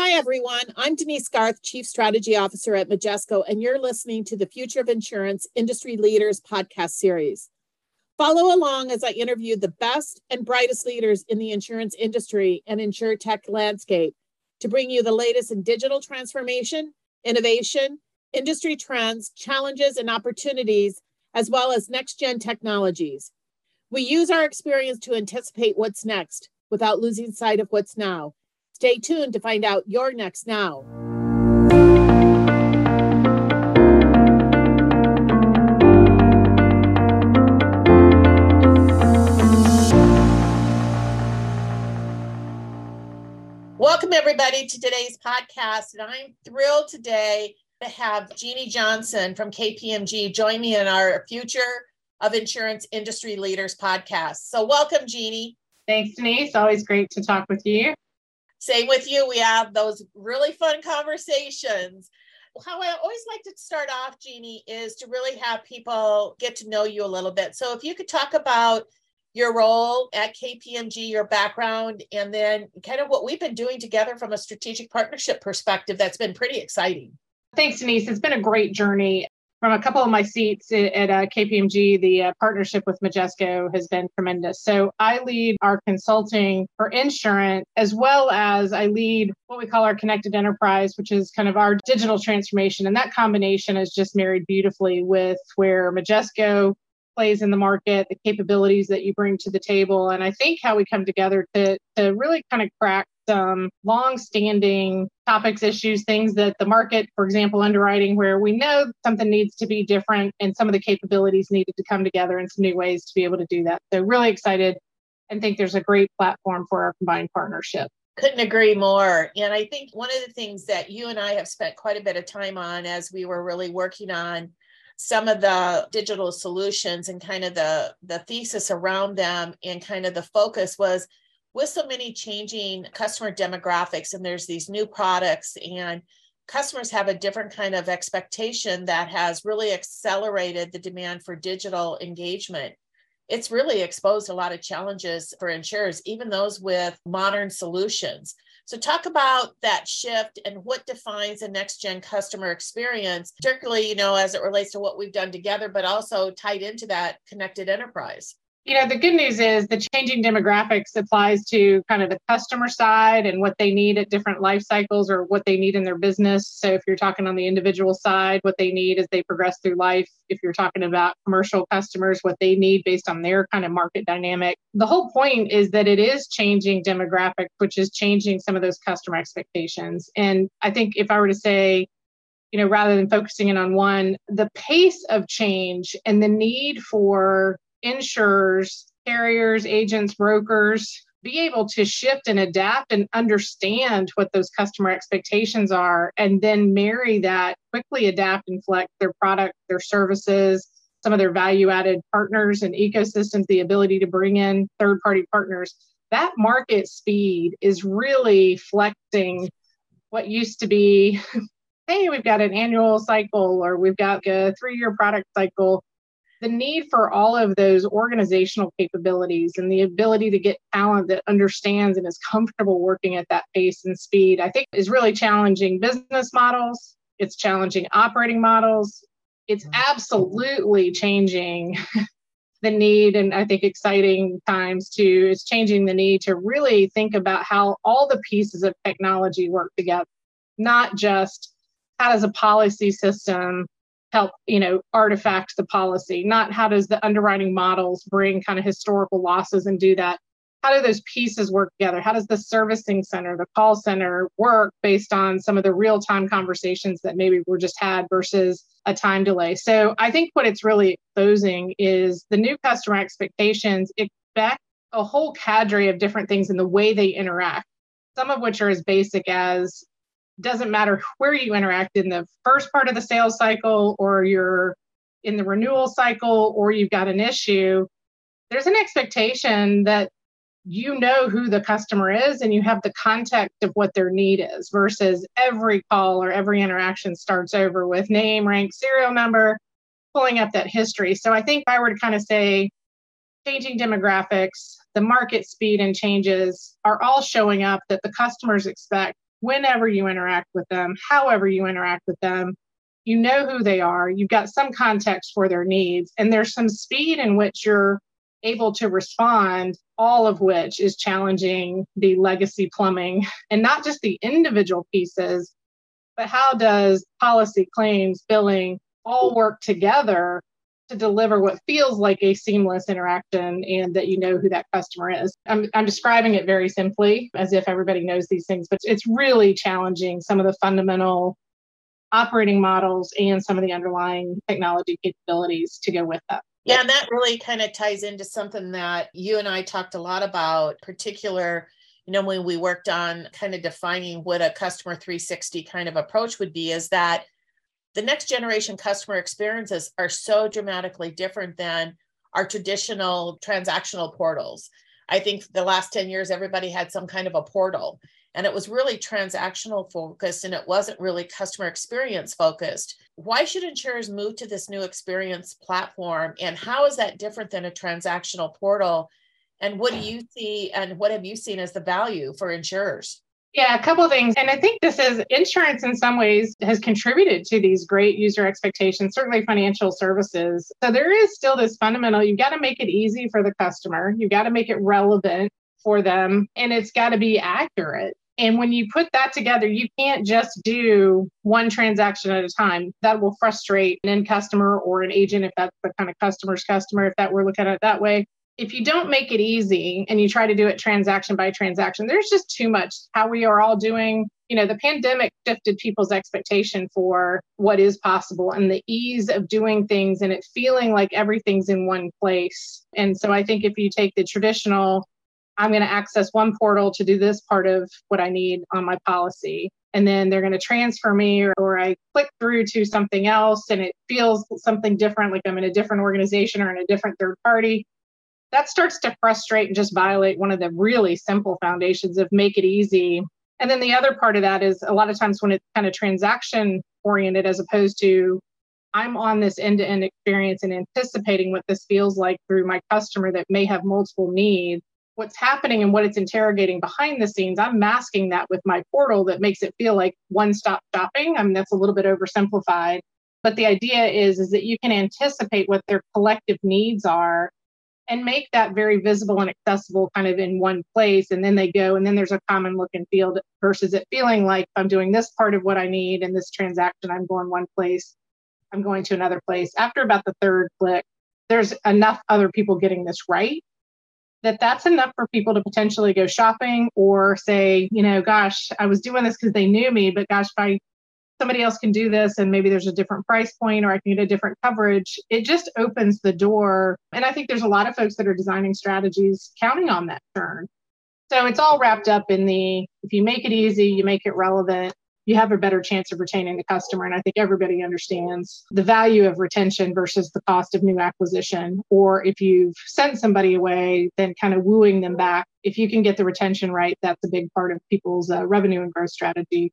Hi, everyone. I'm Denise Garth, Chief Strategy Officer at Majesco, and you're listening to the Future of Insurance Industry Leaders podcast series. Follow along as I interview the best and brightest leaders in the insurance industry and insurtech landscape to bring you the latest in digital transformation, innovation, industry trends, challenges, and opportunities, as well as next gen technologies. We use our experience to anticipate what's next without losing sight of what's now. Stay tuned to find out your next now. Welcome, everybody, to today's podcast. And I'm thrilled today to have Jeannie Johnson from KPMG join me in our Future of Insurance Industry Leaders podcast. So, welcome, Jeannie. Thanks, Denise. Always great to talk with you. Same with you. We have those really fun conversations. How I always like to start off, Jeannie, is to really have people get to know you a little bit. So, if you could talk about your role at KPMG, your background, and then kind of what we've been doing together from a strategic partnership perspective, that's been pretty exciting. Thanks, Denise. It's been a great journey from a couple of my seats at uh, KPMG, the uh, partnership with Majesco has been tremendous. So I lead our consulting for insurance, as well as I lead what we call our connected enterprise, which is kind of our digital transformation. And that combination is just married beautifully with where Majesco plays in the market, the capabilities that you bring to the table, and I think how we come together to, to really kind of crack some long-standing topics, issues, things that the market, for example, underwriting, where we know something needs to be different and some of the capabilities needed to come together in some new ways to be able to do that. So really excited and think there's a great platform for our combined partnership. Couldn't agree more. And I think one of the things that you and I have spent quite a bit of time on as we were really working on some of the digital solutions and kind of the the thesis around them and kind of the focus was with so many changing customer demographics and there's these new products and customers have a different kind of expectation that has really accelerated the demand for digital engagement it's really exposed a lot of challenges for insurers even those with modern solutions. So talk about that shift and what defines a next gen customer experience particularly you know as it relates to what we've done together but also tied into that connected enterprise you know, the good news is the changing demographics applies to kind of the customer side and what they need at different life cycles or what they need in their business. So if you're talking on the individual side, what they need as they progress through life. If you're talking about commercial customers, what they need based on their kind of market dynamic. The whole point is that it is changing demographics, which is changing some of those customer expectations. And I think if I were to say, you know, rather than focusing in on one, the pace of change and the need for insurers, carriers, agents, brokers be able to shift and adapt and understand what those customer expectations are and then marry that quickly adapt and flex their product their services some of their value added partners and ecosystems the ability to bring in third party partners. That market speed is really flexing what used to be hey we've got an annual cycle or we've got a three year product cycle the need for all of those organizational capabilities and the ability to get talent that understands and is comfortable working at that pace and speed, I think is really challenging business models. It's challenging operating models. It's mm-hmm. absolutely changing the need and I think exciting times too. It's changing the need to really think about how all the pieces of technology work together, not just how does a policy system help you know artifact the policy not how does the underwriting models bring kind of historical losses and do that. How do those pieces work together? How does the servicing center the call center work based on some of the real time conversations that maybe were just had versus a time delay? So i think what it's really exposing is the new customer expectations expect a whole cadre of different things in the way they interact some of which are as basic as doesn't matter where you interact in the first part of the sales cycle or you're in the renewal cycle or you've got an issue, there's an expectation that you know who the customer is and you have the context of what their need is versus every call or every interaction starts over with name, rank, serial number, pulling up that history. So I think if I were to kind of say changing demographics, the market speed and changes are all showing up that the customers expect whenever you interact with them, however you interact with them. You know who they are, you've got some context for their needs, and there's some speed in which you're able to respond, all of which is challenging the legacy plumbing and not just the individual pieces, but how does policy, claims, billing all work together to deliver what feels like a seamless interaction and that you know who that customer is. I'm, I'm describing it very simply as if everybody knows these things, but it's really challenging some of the fundamental operating models and some of the underlying technology capabilities to go with that. Yeah, and that really kind of ties into something that you and I talked a lot about, particular, you know, when we worked on kind of defining what a customer 360 kind of approach would be, is that the next generation customer experiences are so dramatically different than our traditional transactional portals. I think the last 10 years, everybody had some kind of a portal and it was really transactional focused and it wasn't really customer experience focused. Why should insurers move to this new experience platform? And how is that different than a transactional portal? And what do you see and what have you seen as the value for insurers? Yeah, a couple things. And I think this is insurance in some ways has contributed to these great user expectations, certainly financial services. So there is still this fundamental, you've got to make it easy for the customer, you've got to make it relevant for them, and it's got to be accurate. And when you put that together, you can't just do one transaction at a time. That will frustrate an end customer or an agent if that's the kind of customer's customer, if that we're looking at it that way if you don't make it easy and you try to do it transaction by transaction, there's just too much. How we are all doing, you know, the pandemic shifted people's expectation for what is possible and the ease of doing things and it feeling like everything's in one place. And so I think if you take the traditional, I'm going to access one portal to do this part of what I need on my policy. And then they're going to transfer me, or, or I click through to something else and it feels something different, like I'm in a different organization or in a different third party that starts to frustrate and just violate one of the really simple foundations of make it easy. And then the other part of that is a lot of times when it's kind of transaction oriented as opposed to I'm on this end to end experience and anticipating what this feels like through my customer that may have multiple needs. What's happening and what it's interrogating behind the scenes, I'm masking that with my portal that makes it feel like one stop shopping. I mean, that's a little bit oversimplified. But the idea is, is that you can anticipate what their collective needs are and make that very visible and accessible kind of in one place. And then they go and then there's a common look and feel versus it feeling like i'm doing this part of what i need in this transaction i'm going one place i'm going to another place. After about the third click there's enough other people getting this right that that's enough for people to potentially go shopping or say you know gosh i was doing this because they knew me but gosh if i somebody else can do this and maybe there's a different price point or I can get a different coverage, it just opens the door. And I think there's a lot of folks that are designing strategies counting on that turn. So it's all wrapped up in the if you make it easy, you make it relevant, you have a better chance of retaining the customer. And I think everybody understands the value of retention versus the cost of new acquisition. Or if you've sent somebody away, then kind of wooing them back. If you can get the retention right, that's a big part of people's uh, revenue and growth strategy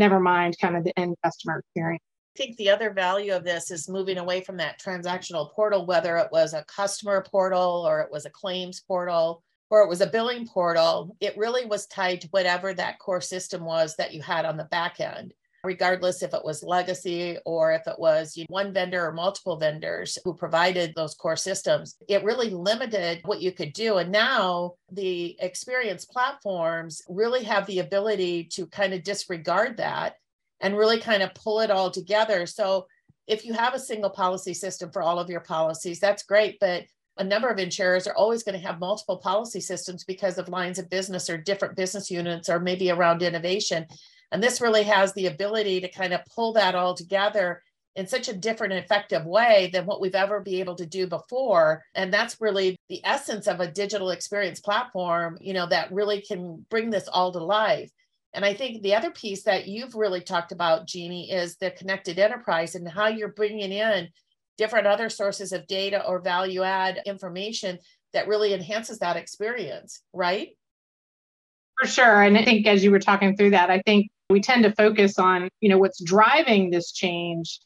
never mind kind of the end customer experience. I think the other value of this is moving away from that transactional portal, whether it was a customer portal or it was a claims portal or it was a billing portal. It really was tied to whatever that core system was that you had on the back end regardless if it was legacy or if it was one vendor or multiple vendors who provided those core systems. It really limited what you could do. And now the experience platforms really have the ability to kind of disregard that and really kind of pull it all together. So if you have a single policy system for all of your policies, that's great. But a number of insurers are always going to have multiple policy systems because of lines of business or different business units or maybe around innovation. And this really has the ability to kind of pull that all together in such a different effective way than what we've ever been able to do before. And that's really the essence of a digital experience platform you know that really can bring this all to life. And i think the other piece that you've really talked about jeannie is the connected enterprise and how you're bringing in different other sources of data or value add information that really enhances that experience right? For sure. And i think as you were talking through that i think we tend to focus on you know what's driving this change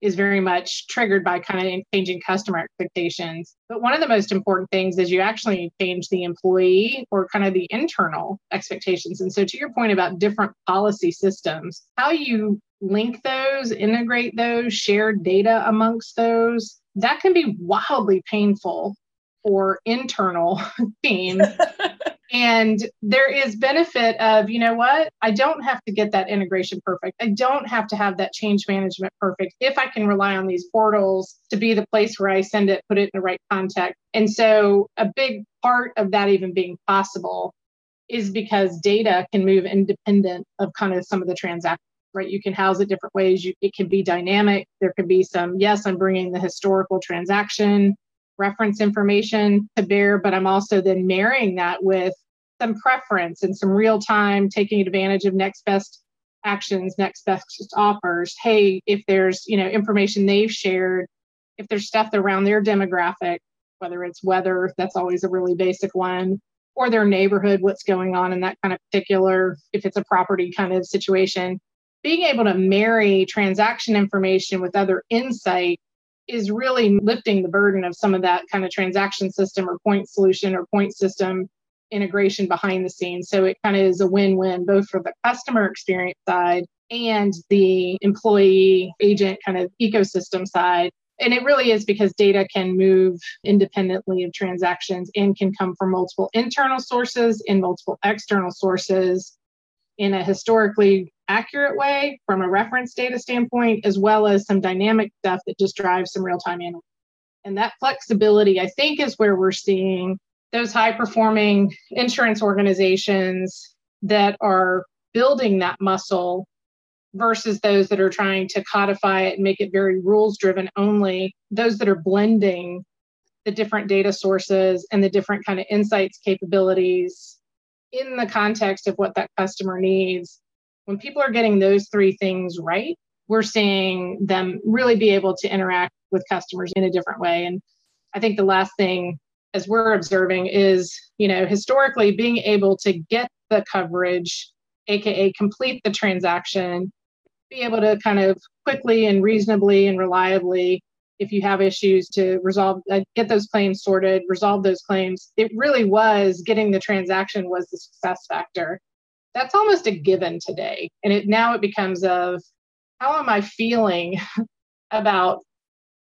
is very much triggered by kind of changing customer expectations. But one of the most important things is you actually change the employee or kind of the internal expectations. And so, to your point about different policy systems, how you link those, integrate those, share data amongst those, that can be wildly painful for internal teams And there is benefit of, you know what? I don't have to get that integration perfect. I don't have to have that change management perfect if I can rely on these portals to be the place where I send it, put it in the right context. And so a big part of that even being possible is because data can move independent of kind of some of the transactions right you can house it different ways you, it can be dynamic there could be some yes i'm bringing the historical transaction reference information to bear, but I'm also then marrying that with some preference and some real time taking advantage of next best actions, next best offers. Hey, if there's, you know, information they've shared, if there's stuff around their demographic, whether it's weather, that's always a really basic one, or their neighborhood, what's going on in that kind of particular, if it's a property kind of situation, being able to marry transaction information with other insight is really lifting the burden of some of that kind of transaction system or point solution or point system integration behind the scenes. So it kind of is a win win both for the customer experience side and the employee agent kind of ecosystem side. And it really is because data can move independently of transactions and can come from multiple internal sources and multiple external sources in a historically accurate way from a reference data standpoint, as well as some dynamic stuff that just drives some real time analytics. And that flexibility, I think, is where we're seeing those high performing insurance organizations that are building that muscle versus those that are trying to codify it and make it very rules driven only, those that are blending the different data sources and the different kind of insights capabilities in the context of what that customer needs when people are getting those three things right, we're seeing them really be able to interact with customers in a different way. And I think the last thing, as we're observing, is you know historically being able to get the coverage, aka complete the transaction, be able to kind of quickly and reasonably and reliably if you have issues to resolve uh, get those claims sorted resolve those claims it really was getting the transaction was the success factor that's almost a given today. And it now it becomes of how am I feeling about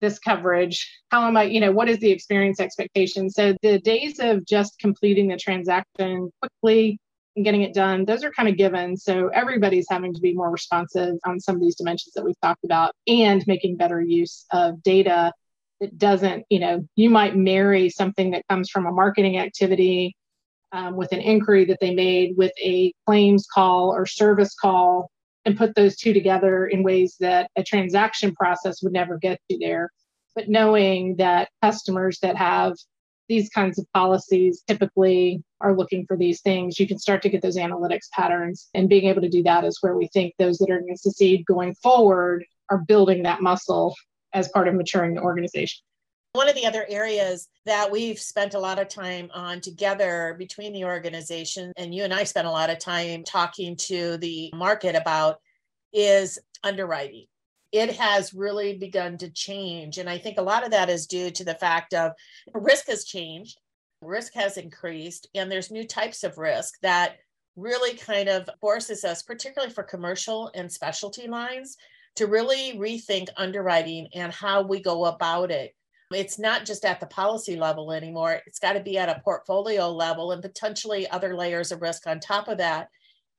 this coverage? How am I, you know, what is the experience expectation? So the days of just completing the transaction quickly and getting it done, those are kind of given. So everybody's having to be more responsive on some of these dimensions that we've talked about and making better use of data that doesn't, you know, you might marry something that comes from a marketing activity um, with an inquiry that they made with a claims call or service call and put those two together in ways that a transaction process would never get to there. But knowing that customers that have these kinds of policies typically are looking for these things, you can start to get those analytics patterns. And being able to do that is where we think those that are going to succeed going forward are building that muscle as part of maturing the organization. One of the other areas that we've spent a lot of time on together between the organization, and you and I spent a lot of time talking to the market about, is underwriting. It has really begun to change. And I think a lot of that is due to the fact of risk has changed, risk has increased, and there's new types of risk that really kind of forces us, particularly for commercial and specialty lines, to really rethink underwriting and how we go about it it's not just at the policy level anymore. It's got to be at a portfolio level and potentially other layers of risk on top of that.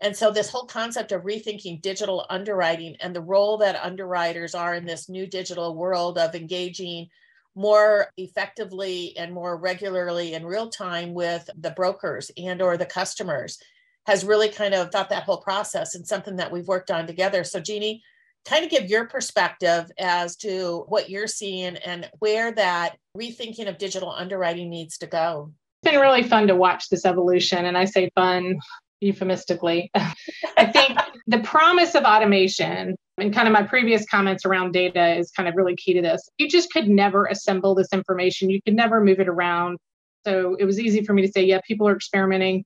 And so, this whole concept of rethinking digital underwriting and the role that underwriters are in this new digital world of engaging more effectively and more regularly in real time with the brokers and or the customers has really kind of thought that whole process and something that we've worked on together so jeannie kind of give your perspective as to what you're seeing and where that rethinking of digital underwriting needs to go. It's been really fun to watch this evolution, and I say fun euphemistically. I think the promise of automation and kind of my previous comments around data is kind of really key to this. You just could never assemble this information, you could never move it around. So it was easy for me to say, yeah, people are experimenting,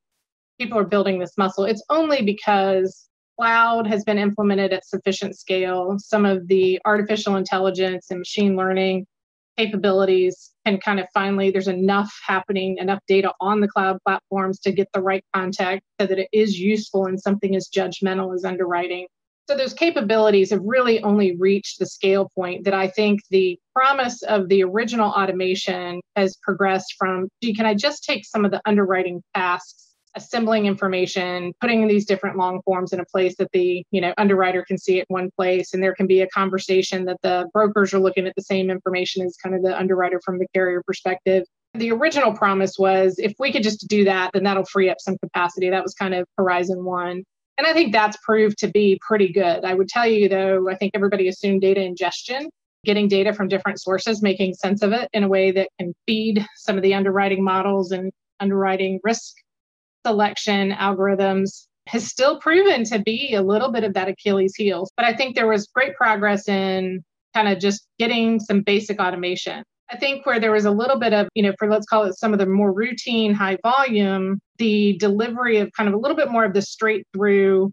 people are building this muscle. It's only because cloud has been implemented at sufficient scale. Some of the artificial intelligence and machine learning capabilities can kind of finally, there's enough happening, enough data on the cloud platforms to get the right context so that it is useful in something as judgmental as underwriting. So those capabilities have really only reached the scale point that I think the promise of the original automation has progressed from, gee, can I just take some of the underwriting tasks assembling information, putting these different long forms in a place that the you know underwriter can see it one place, and there can be a conversation that the brokers are looking at the same information as kind of the underwriter from the carrier perspective. The original promise was if we could just do that, then that'll free up some capacity. That was kind of horizon one. And I think that's proved to be pretty good. I would tell you, though, I think everybody assumed data ingestion, getting data from different sources, making sense of it in a way that can feed some of the underwriting models and underwriting risk selection algorithms has still proven to be a little bit of that Achilles heel. But I think there was great progress in kind of just getting some basic automation. I think where there was a little bit of, you know, for let's call it some of the more routine, high volume, the delivery of kind of a little bit more of the straight through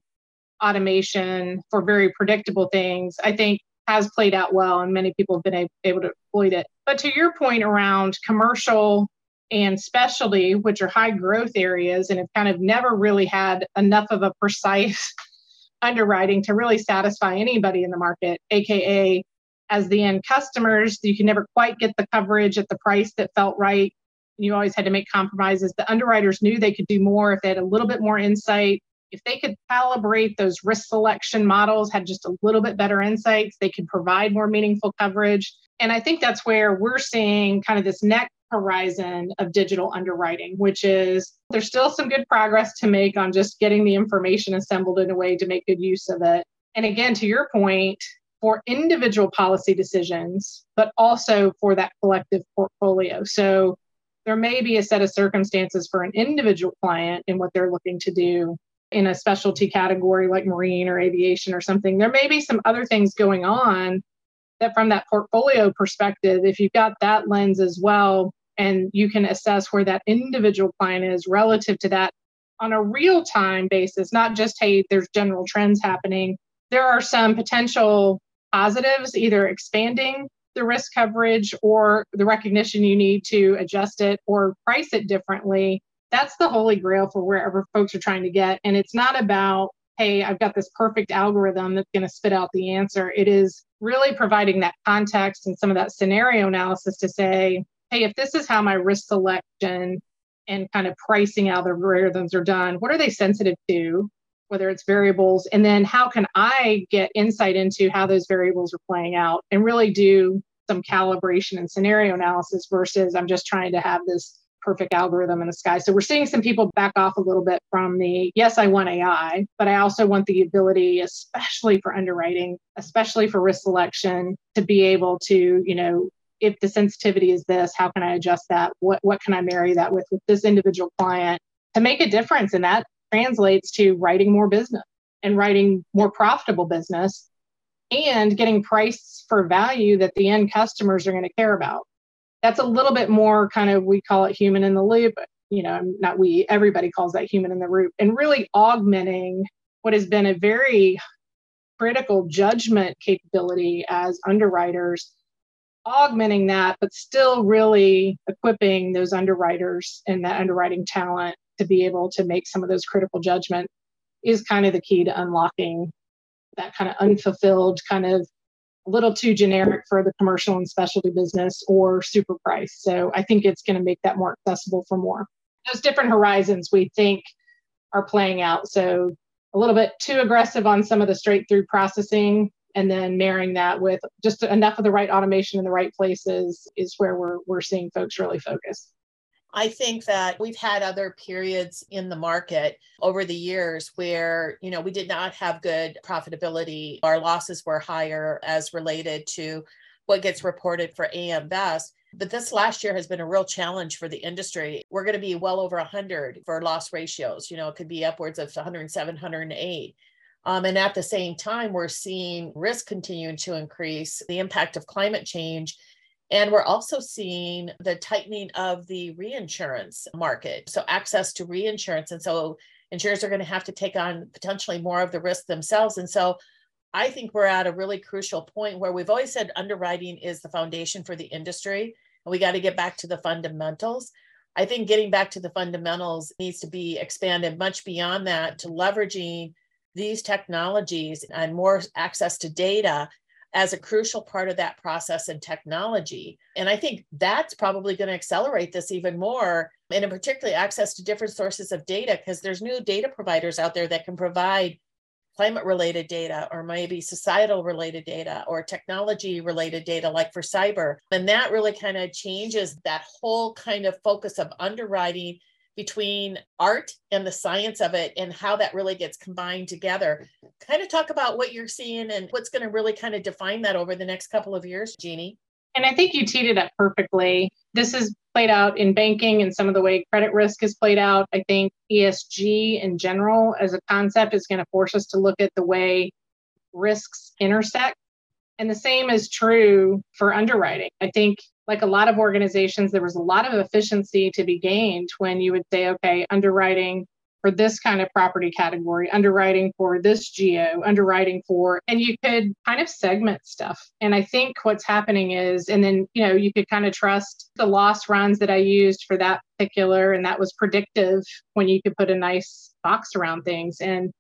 automation for very predictable things, I think has played out well and many people have been able to exploit it. But to your point around commercial and specialty, which are high growth areas and have kind of never really had enough of a precise underwriting to really satisfy anybody in the market, AKA as the end customers, you can never quite get the coverage at the price that felt right. You always had to make compromises. The underwriters knew they could do more if they had a little bit more insight. If they could calibrate those risk selection models, had just a little bit better insights, they could provide more meaningful coverage. And I think that's where we're seeing kind of this next horizon of digital underwriting, which is there's still some good progress to make on just getting the information assembled in a way to make good use of it. And again, to your point, for individual policy decisions, but also for that collective portfolio. So there may be a set of circumstances for an individual client in what they're looking to do in a specialty category like marine or aviation or something. There may be some other things going on that, from that portfolio perspective, if you've got that lens as well, and you can assess where that individual client is relative to that on a real time basis, not just, hey, there's general trends happening. There are some potential positives, either expanding the risk coverage or the recognition you need to adjust it or price it differently. That's the holy grail for wherever folks are trying to get. And it's not about, hey, I've got this perfect algorithm that's going to spit out the answer. It is really providing that context and some of that scenario analysis to say, hey, if this is how my risk selection and kind of pricing algorithms are done, what are they sensitive to? whether it's variables, and then how can I get insight into how those variables are playing out and really do some calibration and scenario analysis versus I'm just trying to have this perfect algorithm in the sky. So we're seeing some people back off a little bit from the yes, I want AI, but I also want the ability, especially for underwriting, especially for risk selection, to be able to, you know, if the sensitivity is this, how can I adjust that? What what can I marry that with with this individual client to make a difference And that translates to writing more business and writing more profitable business and getting price for value that the end customers are going to care about. That's a little bit more kind of, we call it human in the loop. You know, not we, everybody calls that human in the loop, and really augmenting what has been a very critical judgment capability as underwriters, augmenting that, but still really equipping those underwriters and that underwriting talent to be able to make some of those critical judgments is kind of the key to unlocking that kind of unfulfilled kind of a little too generic for the commercial and specialty business or super price. So I think it's going to make that more accessible for more. Those different horizons we think are playing out. So a little bit too aggressive on some of the straight through processing and then marrying that with just enough of the right automation in the right places is where we're we're seeing folks really focus. I think that we've had other periods in the market over the years where, you know, we did not have good profitability. Our losses were higher as related to what gets reported for AM Best. But this last year has been a real challenge for the industry. We're going to be well over 100 for loss ratios. You know, it could be upwards of 107, 108. Um, and at the same time, we're seeing risk continuing to increase, the impact of climate change and we're also seeing the tightening of the reinsurance market. So, access to reinsurance. And so, insurers are going to have to take on potentially more of the risk themselves. And so I think we're at a really crucial point where we've always said underwriting is the foundation for the industry, and we got to get back to the fundamentals. I think getting back to the fundamentals needs to be expanded much beyond that to leveraging these technologies and more access to data as a crucial part of that process and technology. And I think that's probably going to accelerate this even more, and in particularly access to different sources of data, because there's new data providers out there that can provide climate related data or maybe societal related data or technology related data like for cyber and that really kind of changes that whole kind of focus of underwriting between art and the science of it and how that really gets combined together kind of talk about what you're seeing and what's going to really kind of define that over the next couple of years jeannie and i think you teed it up perfectly this is played out in banking and some of the way credit risk is played out. I think ESG in general as a concept is going to force us to look at the way risks intersect. And the same is true for underwriting. I think, like a lot of organizations, there was a lot of efficiency to be gained when you would say, okay, underwriting for this kind of property category, underwriting for this geo, underwriting for, and you could kind of segment stuff. And I think what's happening is, and then, you know, you could kind of trust the loss runs that I used for that particular, and that was predictive when you could put a nice box around things. And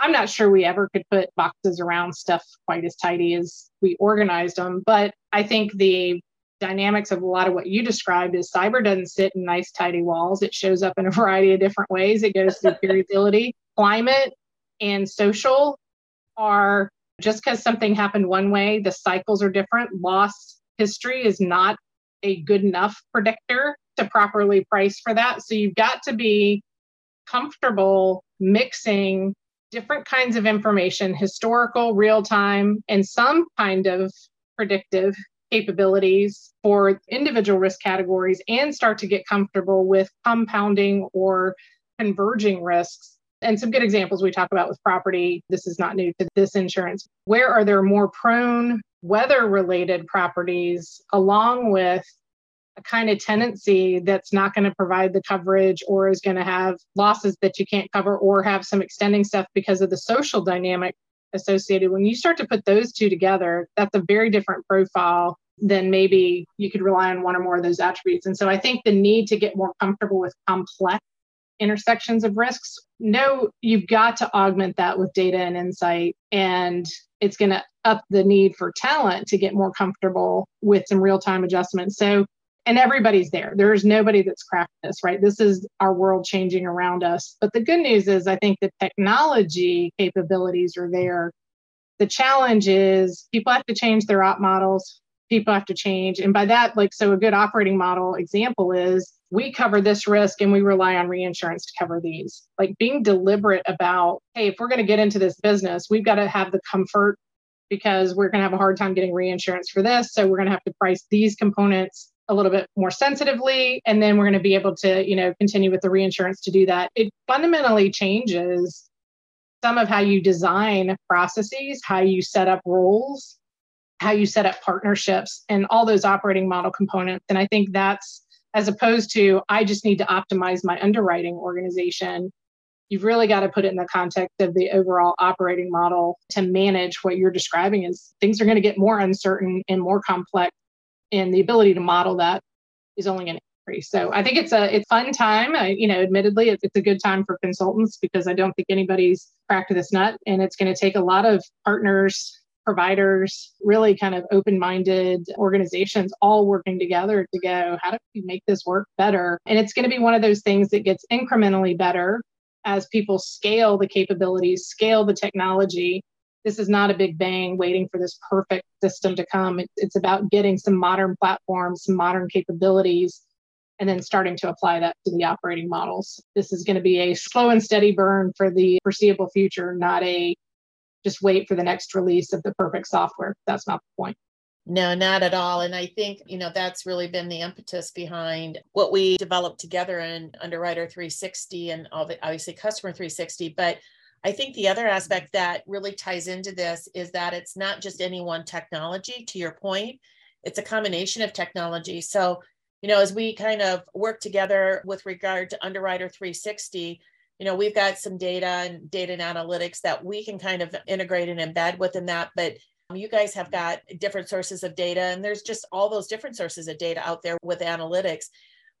I'm not sure we ever could put boxes around stuff quite as tidy as we organized them, but I think the dynamics of a lot of what you described is cyber doesn't sit in nice tidy walls. It shows up in a variety of different ways. It goes through variability climate and social are just because something happened one way the cycles are different. Loss history is not a good enough predictor to properly price for that. So you've got to be comfortable mixing different kinds of information historical real time and some kind of predictive capabilities for individual risk categories and start to get comfortable with compounding or converging risks. And some good examples we talk about with property. This is not new to this insurance. Where are there more prone weather related properties along with a kind of tenancy that's not going to provide the coverage or is going to have losses that you can't cover or have some extending stuff because of the social dynamic associated. When you start to put those two together, that's a very different profile than maybe you could rely on one or more of those attributes. And so I think the need to get more comfortable with complex intersections of risks, no, you've got to augment that with data and insight. And it's going to up the need for talent to get more comfortable with some real time adjustments. So, and everybody's there. There's nobody that's crafted this, right? This is our world changing around us. But the good news is, I think the technology capabilities are there. The challenge is people have to change their op models people have to change. And by that, like, so a good operating model example is we cover this risk and we rely on reinsurance to cover these. Like being deliberate about, hey, if we're going to get into this business, we've got to have the comfort because we're going to have a hard time getting reinsurance for this. So we're going to have to price these components a little bit more sensitively and then we're going to be able to you know continue with the reinsurance to do that it fundamentally changes some of how you design processes how you set up rules how you set up partnerships and all those operating model components. And I think that's as opposed to I just need to optimize my underwriting organization. You've really got to put it in the context of the overall operating model to manage what you're describing is things are going to get more uncertain and more complex. And the ability to model that is only going to increase. So I think it's a it's fun time. I, you know, admittedly, it's, it's a good time for consultants because I don't think anybody's cracked this nut, and it's going to take a lot of partners providers, really kind of open minded organizations all working together to go, how do we make this work better? And it's going to be one of those things that gets incrementally better as people scale the capabilities, scale the technology. This is not a big bang waiting for this perfect system to come. It's about getting some modern platforms, some modern capabilities, and then starting to apply that to the operating models. This is going to be a slow and steady burn for the foreseeable future, not a just wait for the next release of the perfect software. That's not the point. No, not at all. And I think, you know, that's really been the impetus behind what we developed together in Underwriter 360 and obviously Customer 360. But I think the other aspect that really ties into this is that it's not just any one technology, to your point, it's a combination of technology. So, you know, as we kind of work together with regard to Underwriter 360, you know, we've got some data and data and analytics that we can kind of integrate and embed within that. But you guys have got different sources of data, and there's just all those different sources of data out there with analytics.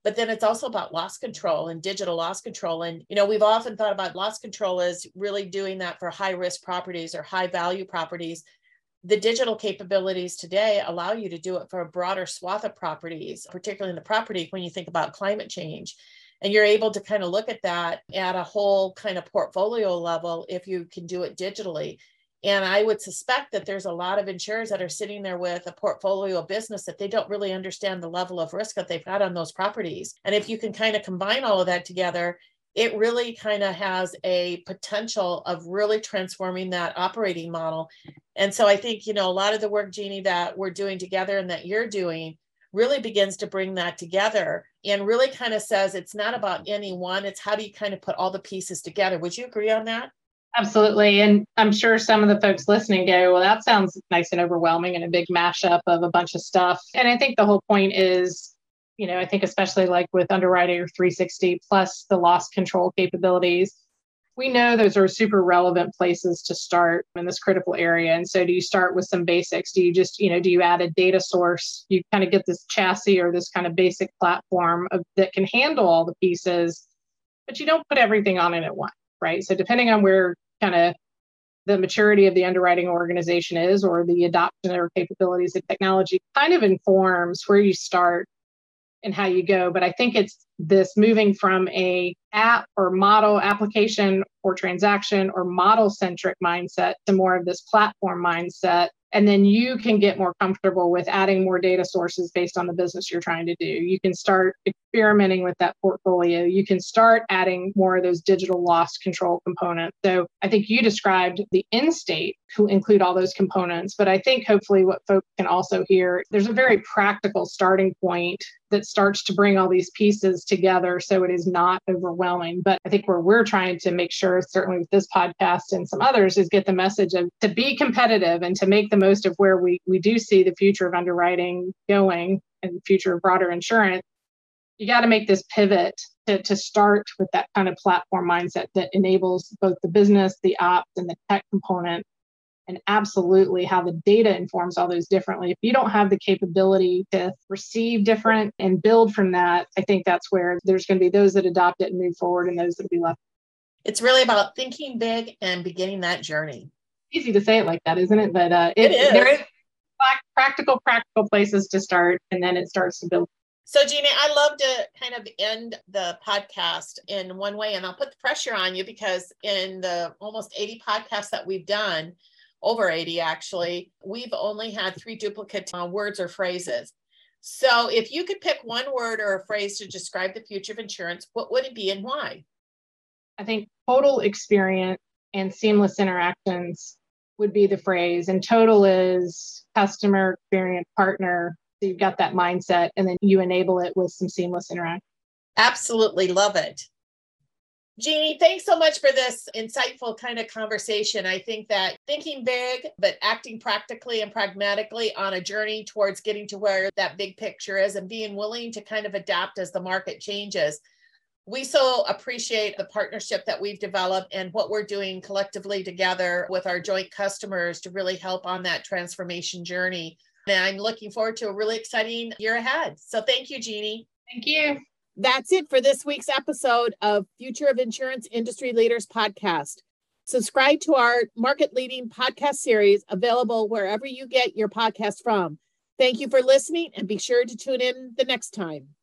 But then it's also about loss control and digital loss control. And, you know, we've often thought about loss control as really doing that for high risk properties or high value properties. The digital capabilities today allow you to do it for a broader swath of properties, particularly in the property when you think about climate change. And you're able to kind of look at that at a whole kind of portfolio level if you can do it digitally. And I would suspect that there's a lot of insurers that are sitting there with a portfolio of business that they don't really understand the level of risk that they've got on those properties. And if you can kind of combine all of that together, it really kind of has a potential of really transforming that operating model. And so I think, you know, a lot of the work, Jeannie, that we're doing together and that you're doing really begins to bring that together and really kind of says it's not about any one, it's how do you kind of put all the pieces together. Would you agree on that? Absolutely. And I'm sure some of the folks listening go, well, that sounds nice and overwhelming and a big mashup of a bunch of stuff. And I think the whole point is, you know, I think especially like with underwriting 360 plus the loss control capabilities, we know those are super relevant places to start in this critical area. And so do you start with some basics? Do you just, you know, do you add a data source? You kind of get this chassis or this kind of basic platform of, that can handle all the pieces, but you don't put everything on it at once right? So depending on where kind of the maturity of the underwriting organization is or the adoption or capabilities of technology kind of informs where you start and how you go but i think it's this moving from a app or model application or transaction or model centric mindset to more of this platform mindset and then you can get more comfortable with adding more data sources based on the business you're trying to do. You can start experimenting with that portfolio. You can start adding more of those digital loss control components. So I think you described the in state who include all those components. But I think hopefully what folks can also hear, there's a very practical starting point that starts to bring all these pieces together so it is not overwhelming. But I think where we're trying to make sure, certainly with this podcast and some others, is get the message of to be competitive and to make the most of where we, we do see the future of underwriting going and the future of broader insurance. You got to make this pivot to, to start with that kind of platform mindset that enables both the business, the ops, and the tech component and absolutely how the data informs all those differently. If you don't have the capability to receive different and build from that, I think that's where there's going to be those that adopt it and move forward and those that will be left. It's really about thinking big and beginning that journey. Easy to say it like that, isn't it? But uh, it, it is. There is practical, practical places to start, and then it starts to build. So, Jeannie, I love to kind of end the podcast in one way, and I'll put the pressure on you because in the almost 80 podcasts that we've done, over 80 actually, we've only had three duplicate uh, words or phrases. So if you could pick one word or a phrase to describe the future of insurance, what would it be and why? I think total experience and seamless interactions would be the phrase. And total is customer experience partner. So you've got that mindset and then you enable it with some seamless interaction. Absolutely love it. Jeannie, thanks so much for this insightful kind of conversation. I think that thinking big, but acting practically and pragmatically on a journey towards getting to where that big picture is and being willing to kind of adapt as the market changes. We so appreciate the partnership that we've developed and what we're doing collectively together with our joint customers to really help on that transformation journey. And I'm looking forward to a really exciting year ahead. So thank you, Jeannie. Thank you. That's it for this week's episode of Future of Insurance Industry Leaders podcast. Subscribe to our market leading podcast series available wherever you get your podcast from. Thank you for listening and be sure to tune in the next time.